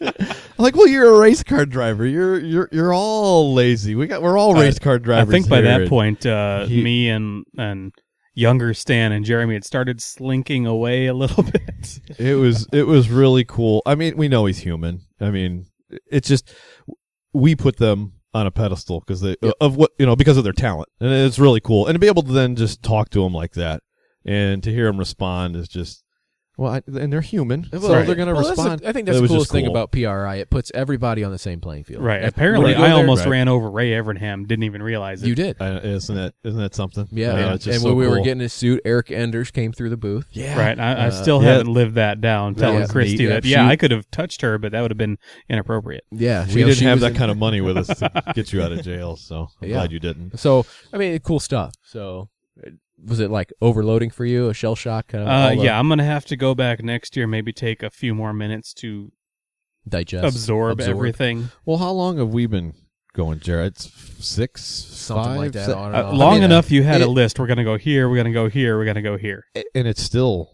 I'm like, well, you're a race car driver. You're you're you're all lazy. We got we're all I- race car drivers. I drivers. think by here. that point, uh, he- me and and younger Stan and Jeremy had started slinking away a little bit. it was it was really cool. I mean, we know he's human. I mean, it's just we put them on a pedestal because they of what you know because of their talent, and it's really cool. And to be able to then just talk to them like that and to hear them respond is just well, I, and they're human, so Well, they're going to well, respond. I think that's the coolest just thing cool. about PRI. It puts everybody on the same playing field. right. If- Apparently, when you go I there- almost Right. ran over Ray Evernham. Didn't even realize it. You did. Uh, isn't that isn't that something? Yeah, Uh, and, and so when we were getting his suit, Erica Enders came through the booth. yeah, Right. I, I Uh, still yeah. haven't lived that down. Telling was Christy neat. that Yeah, yeah, she- I could have touched her, but that would have been inappropriate. Yeah, we didn't have that kind of money with us to get you out of jail, so I'm glad you didn't. So I mean, cool stuff. So was it like overloading for you, a shell shock kind of? Uh, all the yeah, I'm gonna have to go back next year. Maybe take a few more minutes to digest, absorb, everything. Well, how long have we been going, Jared? It's six, something five, like that. se- on and Uh, on. long mean, enough, you had a list. We're gonna go here. We're gonna go here. We're gonna go here. and it's still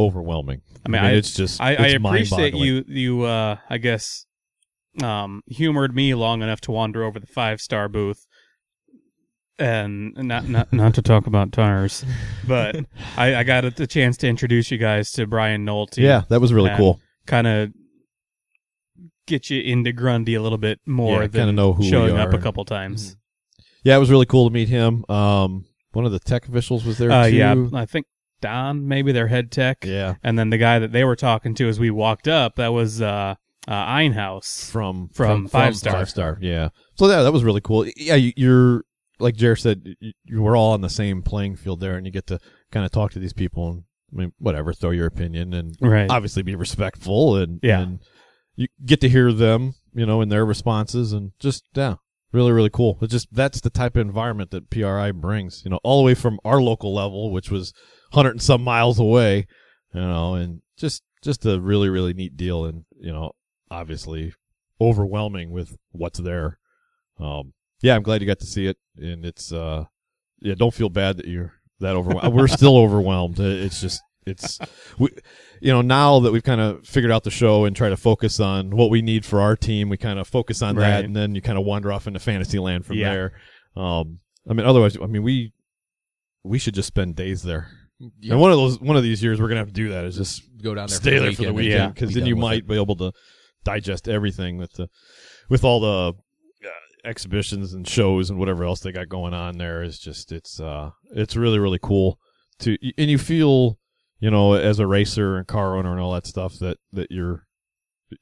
overwhelming. I mean, I- it's just I, I appreciate you. You, uh, I guess, um, humored me long enough to wander over the five star booth, and not not not to talk about tires, but I, I got the chance to introduce you guys to Brian Nolte. Yeah, that was really cool. kind of get you into Grundy a little bit more Yeah, than know who showing up a couple times. Yeah, it was really cool to meet him. Um, one of the tech officials was there Uh, too. yeah, I think Don, maybe their head tech. yeah, And then the guy that they were talking to as we walked up, that was uh, uh, Einhaus. from From Five Star. Five Star, yeah. So yeah, that was really cool. Yeah, you, you're like Jared said, you, you were all on the same playing field there, and you get to kind of talk to these people and I mean, whatever, throw your opinion and Right. obviously be respectful and Yeah. and you get to hear them, you know, in their responses and just yeah, really really cool. It's just that's the type of environment that PRI brings, you know, all the way from our local level, which was hundred and some miles away, you know, and just just a really really neat deal, and you know, obviously overwhelming with what's there. Um, yeah, I'm glad you got to see it, and it's uh, yeah, don't feel bad that you're that overwhelmed. We're still overwhelmed. It's just it's we, you know, now that we've kind of figured out the show and try to focus on what we need for our team, we kind of focus on Right. that, and then you kind of wander off into fantasy land from Yeah. there. Um, I mean, otherwise, I mean, we we should just spend days there. Yeah. And one of those, one of these years, we're gonna have to do that. Is just Go down there, stay for the there for the weekend. weekend Yeah. because Be then you might it. be able to digest everything with the with all the uh, exhibitions and shows and whatever else they got going on there is just it's uh it's really really cool to and you feel you know as a racer and car owner and all that stuff that that you're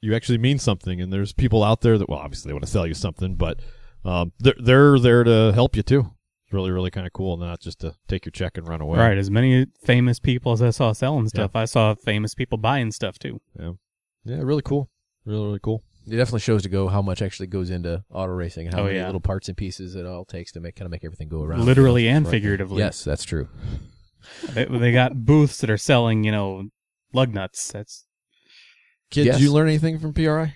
you actually mean something and there's people out there that well obviously they want to sell you something but um they're they're there to help you too it's really really kind of cool not just to take your check and run away Right. As many famous people as I saw selling stuff, I saw famous people buying stuff too. Yeah. Yeah really cool really really cool It definitely shows to go how much actually goes into auto racing how Oh, many yeah. little parts and pieces it all takes to make kind of make everything go around. Literally and Right. figuratively. Yes, that's true. They, they got booths that are selling, you know, lug nuts. That's kids Yes. did you learn anything from PRI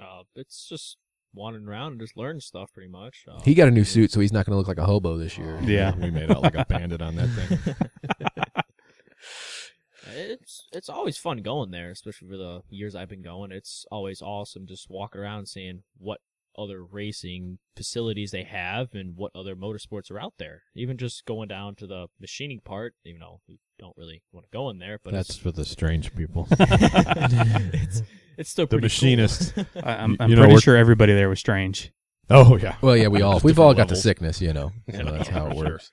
Uh, it's just wandering around and just learning stuff pretty much. Uh, He got a new suit, so he's not going to look like a hobo this year. yeah. we made out like a bandit on that thing It's it's always fun going there, especially for the years I've been going. It's always awesome just walking around seeing what other racing facilities they have and what other motorsports are out there. Even just going down to the machining part, even though we don't really want to go in there, but That's for the strange people. it's, it's it's still The pretty machinist. Cool. I, I'm, You- I'm you know, pretty sure everybody there was strange. Oh yeah. Well, yeah, we all we've all got different the sickness, you know. So that's how it works.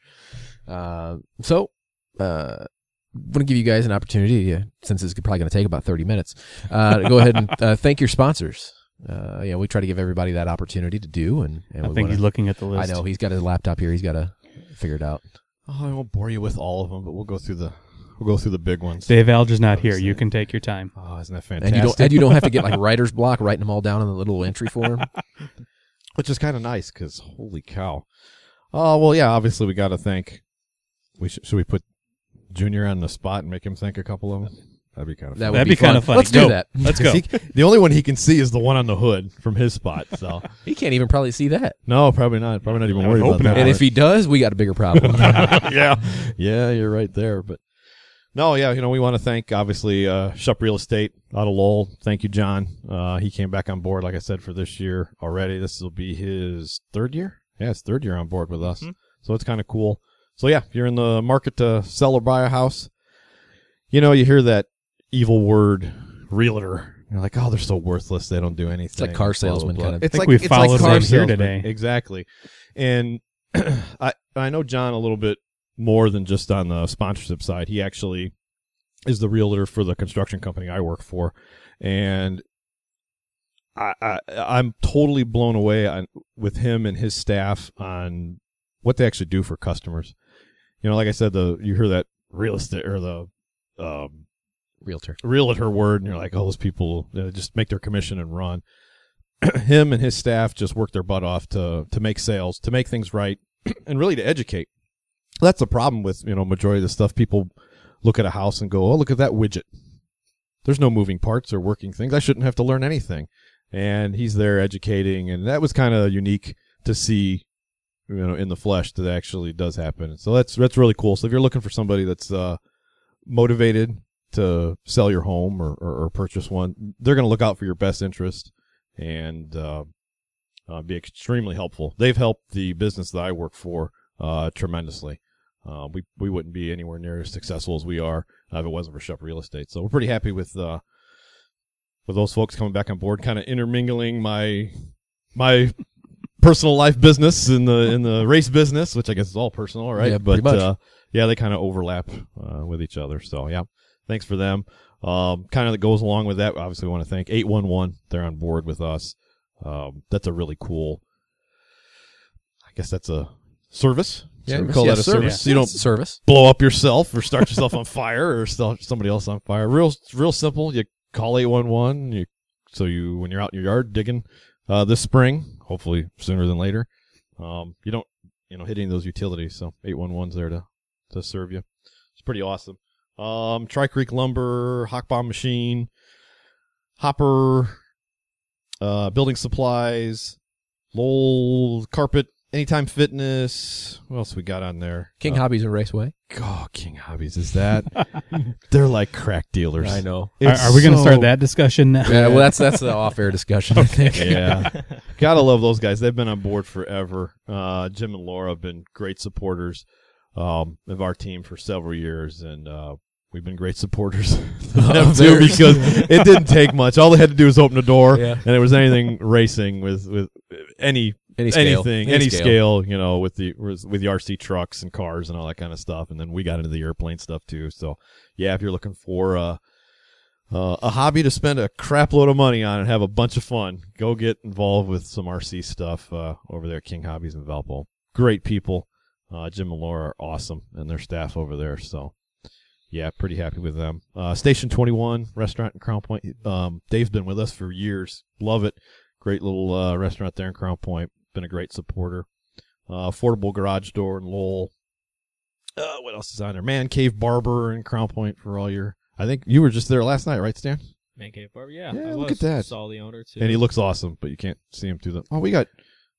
Uh, so, uh, want to give you guys an opportunity, uh, since it's probably going to take about thirty minutes. Uh, to go ahead and uh, thank your sponsors. Uh, yeah, we try to give everybody that opportunity to do, and, and I we think wanna- he's looking at the list. I know he's got his laptop here. He's got to figure it out. Oh, I won't bore you with all of them, but we'll go through the we'll go through the big ones. Dave Alger's not here. You can take your time. Oh, isn't that And fantastic? you don't and you don't have to get like writer's block writing them all down in the little entry form. Which is kind of nice because holy cow. Oh well, yeah. Obviously, we got to thank. We should, should we put Junior on the spot and make him think a couple of them? That'd be kind of That fun. would That'd be, be kinda fun. funny. Let's do Go. that. Let's go. He- the only one he can see is the one on the hood from his spot. So He can't even probably see that. no, probably not. Probably not even I would worried hope about not. that. And if he does, we got a bigger problem. yeah, yeah, you're right there. But no, yeah, you know, we want to thank obviously uh, Shup Real Estate out of Lowell. Thank you, John. Uh, he came back on board, like I said, for this year already. This will be his third year. Yeah, it's third year on board with us. Mhm. So it's kind of cool. So yeah, if you're in the market to sell or buy a house, you know, you hear that evil word, realtor. You're like, oh, they're so worthless. They don't do anything. It's like car blah, blah, salesman blah. kind of- It's I think like we it's followed like car them here salesman. today. Exactly. And I I know John a little bit more than just on the sponsorship side. He actually is the realtor for the construction company I work for, and I, I I'm totally blown away on, with him and his staff on what they actually do for customers. You know, like I said, the you hear that real estate or the um, Realtor. realtor word, and you're like, oh, those people uh, just make their commission and run. Him and his staff just work their butt off to to make sales, to make things right, and really to educate. That's the problem with you know majority of the stuff. People look at a house and go, oh, look at that widget. There's no moving parts or working things. I shouldn't have to learn anything. And he's there educating, and that was kind of unique to see, you know, in the flesh that actually does happen. So that's that's really cool. So if you're looking for somebody that's uh, motivated to sell your home or, or, or purchase one, they're going to look out for your best interest and uh, uh, be extremely helpful. They've helped the business that I work for uh, tremendously. Uh, we we wouldn't be anywhere near as successful as we are if it wasn't for Shup Real Estate. So we're pretty happy with uh, with those folks coming back on board, kind of intermingling my my personal life business in the in the race business, which I guess is all personal, right? Yeah, but. Uh, yeah, they kind of overlap uh, with each other. So yeah, thanks for them. Um, kind of that goes along with that. Obviously, we want to thank eight one one. They're on board with us. Um, that's a really cool. I guess that's a service. So we call Yeah, that a service. Yeah. You don't service. blow up yourself or start yourself on fire or start somebody else on fire. Real, real simple. You call eight one one. You so you when you're out in your yard digging uh, this spring, hopefully sooner than later. Um, you don't you know hit any of those utilities. So eight one one's there to to serve you. It's pretty awesome. Um, Tri Creek Lumber, Hawk Bomb Machine, Hopper, uh, Building Supplies, Lowell Carpet, Anytime Fitness. What else we got on there? King Uh, Hobbies and Raceway. Oh, King Hobbies is that? They're like crack dealers. I know. Are, are we going to so- start that discussion now? Yeah, well, that's that's the off-air discussion. I think. Yeah, gotta love those guys. They've been on board forever. Uh, Jim and Laura have been great supporters um, of our team for several years, and uh, we've been great supporters of them too because it didn't take much. All they had to do was open the door, Yeah. and it was anything racing with with any Any scale. anything, any, scale. you know, with the with the RC trucks and cars and all that kind of stuff. And then we got into the airplane stuff too. So yeah, if you're looking for uh, uh, a hobby to spend a crap load of money on and have a bunch of fun, go get involved with some RC stuff uh, over there at King Hobbies in Valpo. Great people. Uh, Jim and Laura are awesome, and their staff over there. So yeah, pretty happy with them. Uh, Station 21 restaurant in Crown Point. Um, Dave's been with us for years. Love it. Great little uh, restaurant there in Crown Point. Been a great supporter. Uh, affordable garage door in Lowell. Uh, what else is on there? Man Cave Barber in Crown Point for all your. I think you were just there last night, right, Stan? Man Cave Barber, yeah. Yeah, I look was. at that. Saw the owner too. And he looks awesome, but you can't see him through the. Oh, we got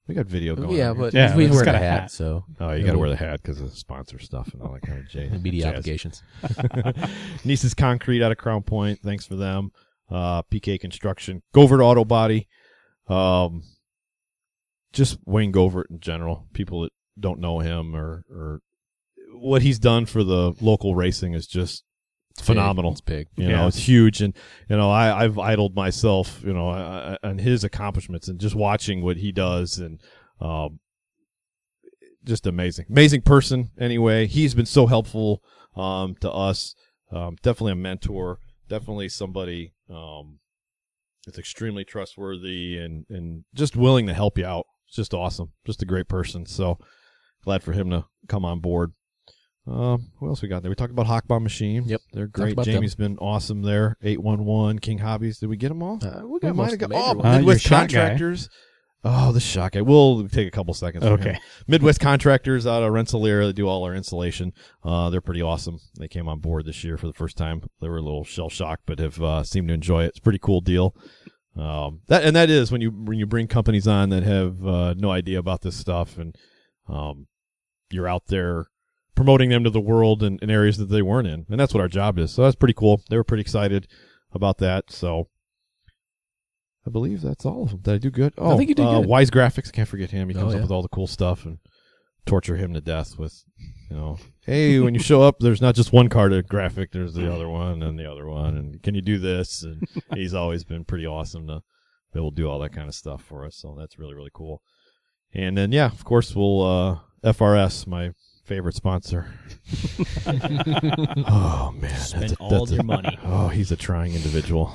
we got video going. Yeah, on but Yeah, we wear got a a hat, hat. so oh, you got to wear the hat because of sponsor stuff and all that kind of jazz. media jazz. obligations. Niece's Concrete out of Crown Point. Thanks for them. Uh, PK Construction, Govert Auto Body. Um, just Wayne Govert in general. People that don't know him or, or what he's done for the local racing is just It's phenomenal. Big. It's big. You Yeah. know, it's huge, and you know, I, I've idled myself, you know, I- I- on his accomplishments and just watching what he does, and um, just amazing, amazing person. Anyway, he's been so helpful um, to us. Um, definitely a mentor. Definitely somebody um, that's extremely trustworthy and and just willing to help you out. It's just awesome. Just a great person. So glad for him to come on board. Um, who else we got there? We talked about Hawkbomb Machine. Yep. they're great. about them. Jamie's been awesome there. Eight one one King Hobbies. Did we get them all? Uh, we We got might most of the got oh. Uh, Midwest shot guy. Contractors. Oh, the shot guy. We'll take a couple seconds. Okay. Midwest Contractors out of Rensselaer. They do all our insulation. Uh, they're pretty awesome. They came on board this year for the first time. They were a little shell shocked, but have uh, seemed to enjoy it. It's a pretty cool deal. Um, that and that is when you when you bring companies on that have uh, no idea about this stuff, and um, you're out there promoting them to the world in, in areas that they weren't in, and that's what our job is. So that's pretty cool. They were pretty excited about that. So I believe that's all of them. Did I do good? Oh, I think you did uh, good. Wise Graphics. I can't forget him. He Oh, comes yeah. up with all the cool stuff and torture him to death with, you know, hey, when you show up, there's not just one card of graphic. There's the other one and the other one, and can you do this? And he's always been pretty awesome to be able to do all that kind of stuff for us. So that's really really cool. And then yeah, of course we'll uh, FRS, my favorite sponsor. oh man, Spend that's a- all that's a- your money. Oh, he's a trying individual.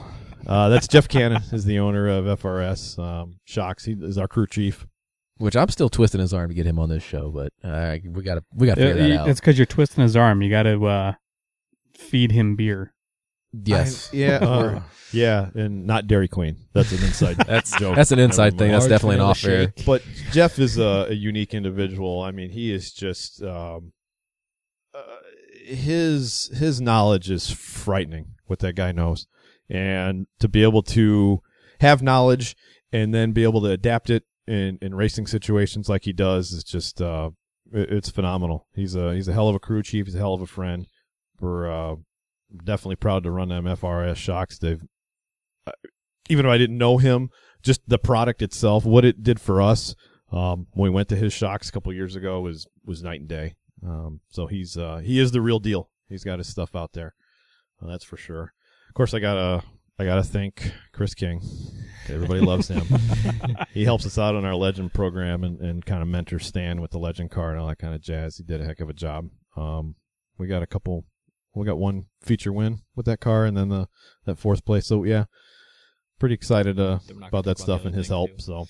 Uh, that's Jeff Cannon is the owner of FRS um, Shocks. He is our crew chief. Which I'm still twisting his arm to get him on this show, but uh, we gotta we gotta figure Uh, that out. It's because you're twisting his arm. You got to uh, feed him beer. yes, I- yeah, uh, yeah, and not Dairy Queen. That's an inside. that's joke. that's an inside thing. That's definitely an vanilla off air. but Jeff is a, a unique individual. I mean, he is just um, uh, his his knowledge is frightening. What that guy knows, and to be able to have knowledge and then be able to adapt it in in racing situations like he does is just uh, it- it's phenomenal. He's a he's a hell of a crew chief. He's a hell of a friend. We're uh, definitely proud to run them FRS shocks. They've uh, even though I didn't know him, just the product itself, what it did for us um, when we went to his shocks a couple years ago was was night and day. Um, so he's uh, he is the real deal. He's got his stuff out there, uh, that's for sure. Of course, I gotta I gotta thank Chris King. Everybody loves him. he helps us out on our legend program and, and kind of mentors Stan with the legend car and all that kind of jazz. He did a heck of a job. Um, we got a couple. We got one feature win with that car, and then the that fourth place. So yeah, pretty excited uh, Then we're not about that stuff and his help. too. So,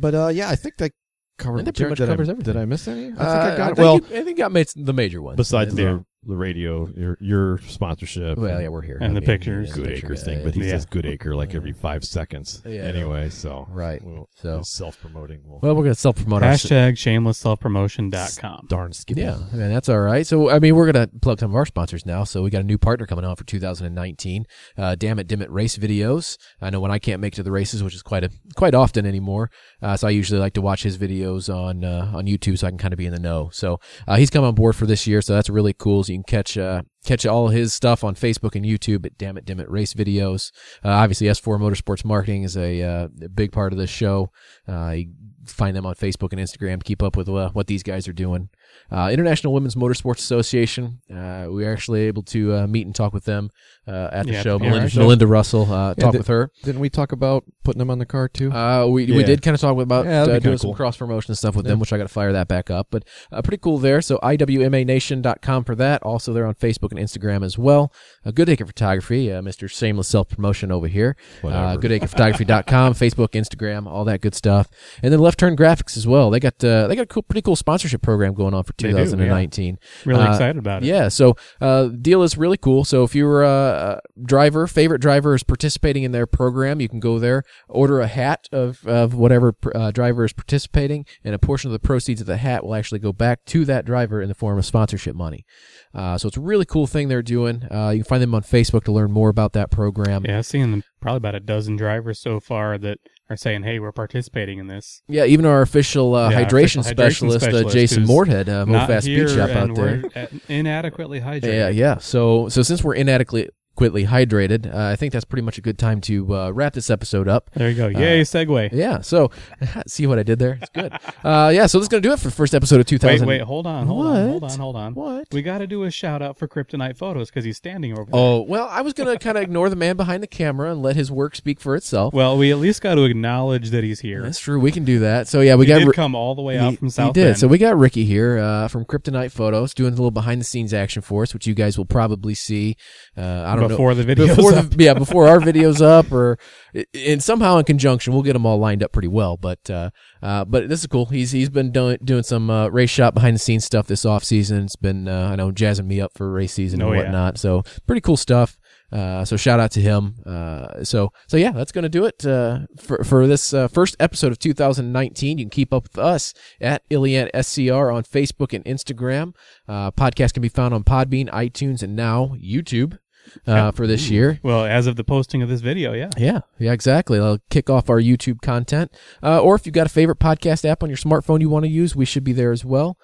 but uh, yeah, I think that covered. That pretty much did I- covers everything. Did I miss any? I think Uh, I got I it. think Well, you- I think you got made the major ones. besides And the then- the radio, your your sponsorship. Well, yeah, we're here. And I the mean, pictures. yeah, Good the Acre pictures, thing, yeah, but he Yeah. says Goodacre like every five seconds. Yeah. Anyway, so Right. Well, So- self promoting. Will Well, we're gonna self promote our Hashtag shamelessselfpromotion.com. darn skippy. Yeah, I mean that's all right. So I mean, we're gonna plug some of our sponsors now. So we got a new partner coming on for 2019. Uh, Damn it, Dim it race videos. I know when I can't make it to the races, which is quite a quite often anymore. Uh, so I usually like to watch his videos on uh, on YouTube so I can kind of be in the know. So uh, he's come on board for this year, so that's really cool. So you can catch uh, catch all his stuff on Facebook and YouTube at Damn it, Dim it race videos. Uh, obviously, S4 Motorsports Marketing is a, uh, a big part of this show. Uh, you find them on Facebook and Instagram to keep up with uh, what these guys are doing. Uh, International Women's Motorsports Association. Uh, we were actually able to uh, meet and talk with them uh, at the Yeah, show. yeah, Melinda, right. Melinda Russell uh, talked with her. Didn't we talk about putting them on the car too? Uh, we we did kind of talk about Yeah, that'd uh, kinda doing some cross promotion stuff with Yeah. them, which I got to fire that back up. But uh, pretty cool there. So iwmanation.com for that. Also, they're on Facebook and Instagram as well. Uh, Goodacre Photography, uh, Mr. Shameless Self Promotion over here. Uh. GoodAcrePhotography.com, Facebook, Instagram, all that good stuff. And then Left Turn Graphics as well. They got uh, they got a cool, pretty cool sponsorship program going on for They do, yeah. 2019. Really Uh, excited about it. Yeah, so uh, deal is really cool. So if you're a, a driver, favorite driver is participating in their program, you can go there, order a hat of, of whatever uh, driver is participating, and a portion of the proceeds of the hat will actually go back to that driver in the form of sponsorship money. Uh, so it's a really cool thing they're doing. Uh, you can find them on Facebook to learn more about that program. Yeah, I've seen probably about a dozen drivers so far that are saying, "Hey, we're participating in this." Yeah, even our official uh, Yeah, hydration, official specialist, uh, specialist Jason Morthead, uh, MoFast Shop out there. inadequately hydrated. Yeah, yeah. So, so since we're inadequately hydrated, uh, I think that's pretty much a good time to uh, wrap this episode up. There you go. Yay, segue. Yeah. So, see what I did there? It's good. uh, yeah. So this is gonna do it for the first episode of Wait, 2000. wait, wait. hold on, hold on, hold on, hold on. What? We got to do a shout out for Kryptonite Photos because he's standing over there. Oh well, I was gonna kind of ignore the man behind the camera and let his work speak for itself. Well, we at least got to acknowledge that he's here. That's true. We can do that. So yeah, we he got did come all the way out he, from he South did. Bend. So we got Ricky here uh, from Kryptonite Photos doing a little behind the scenes action for us, which you guys will probably see. Uh, I don't know before the video. before the yeah before our videos up or and somehow in conjunction we'll get them all lined up pretty well but uh uh but this is cool he's he's been doing doing some uh, race shop behind the scenes stuff this off season it's been uh, i know jazzing me up for race season Oh, and yeah. whatnot so pretty cool stuff uh, so shout out to him. Uh, so so yeah, that's gonna do it uh, for for this uh, first episode of 2019. You can keep up with us at Illiana SCR on Facebook and Instagram. Uh, podcast can be found on Podbean, iTunes, and now YouTube uh, for this year. well, as of the posting of this video, yeah. Yeah, yeah, exactly. I'll kick off our YouTube content. Uh, or if you've got a favorite podcast app on your smartphone you want to use, we should be there as well.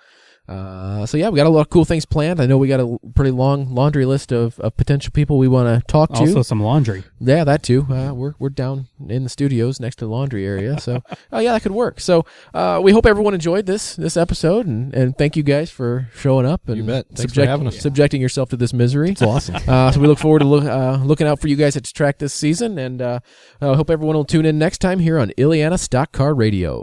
Uh, so yeah, we got a lot of cool things planned. I know we got a pretty long laundry list of, of potential people we want to talk to. Also, some laundry. yeah, that too. Uh, we're we're down in the studios next to the laundry area, so oh yeah, that could work. So uh, we hope everyone enjoyed this this episode, and, and thank you guys for showing up and You bet. For subject- subjecting yourself to this misery. It's awesome. Uh, so we look forward to look, uh, looking out for you guys at the track this season, and uh, I hope everyone will tune in next time here on Illiana Stock Car Radio.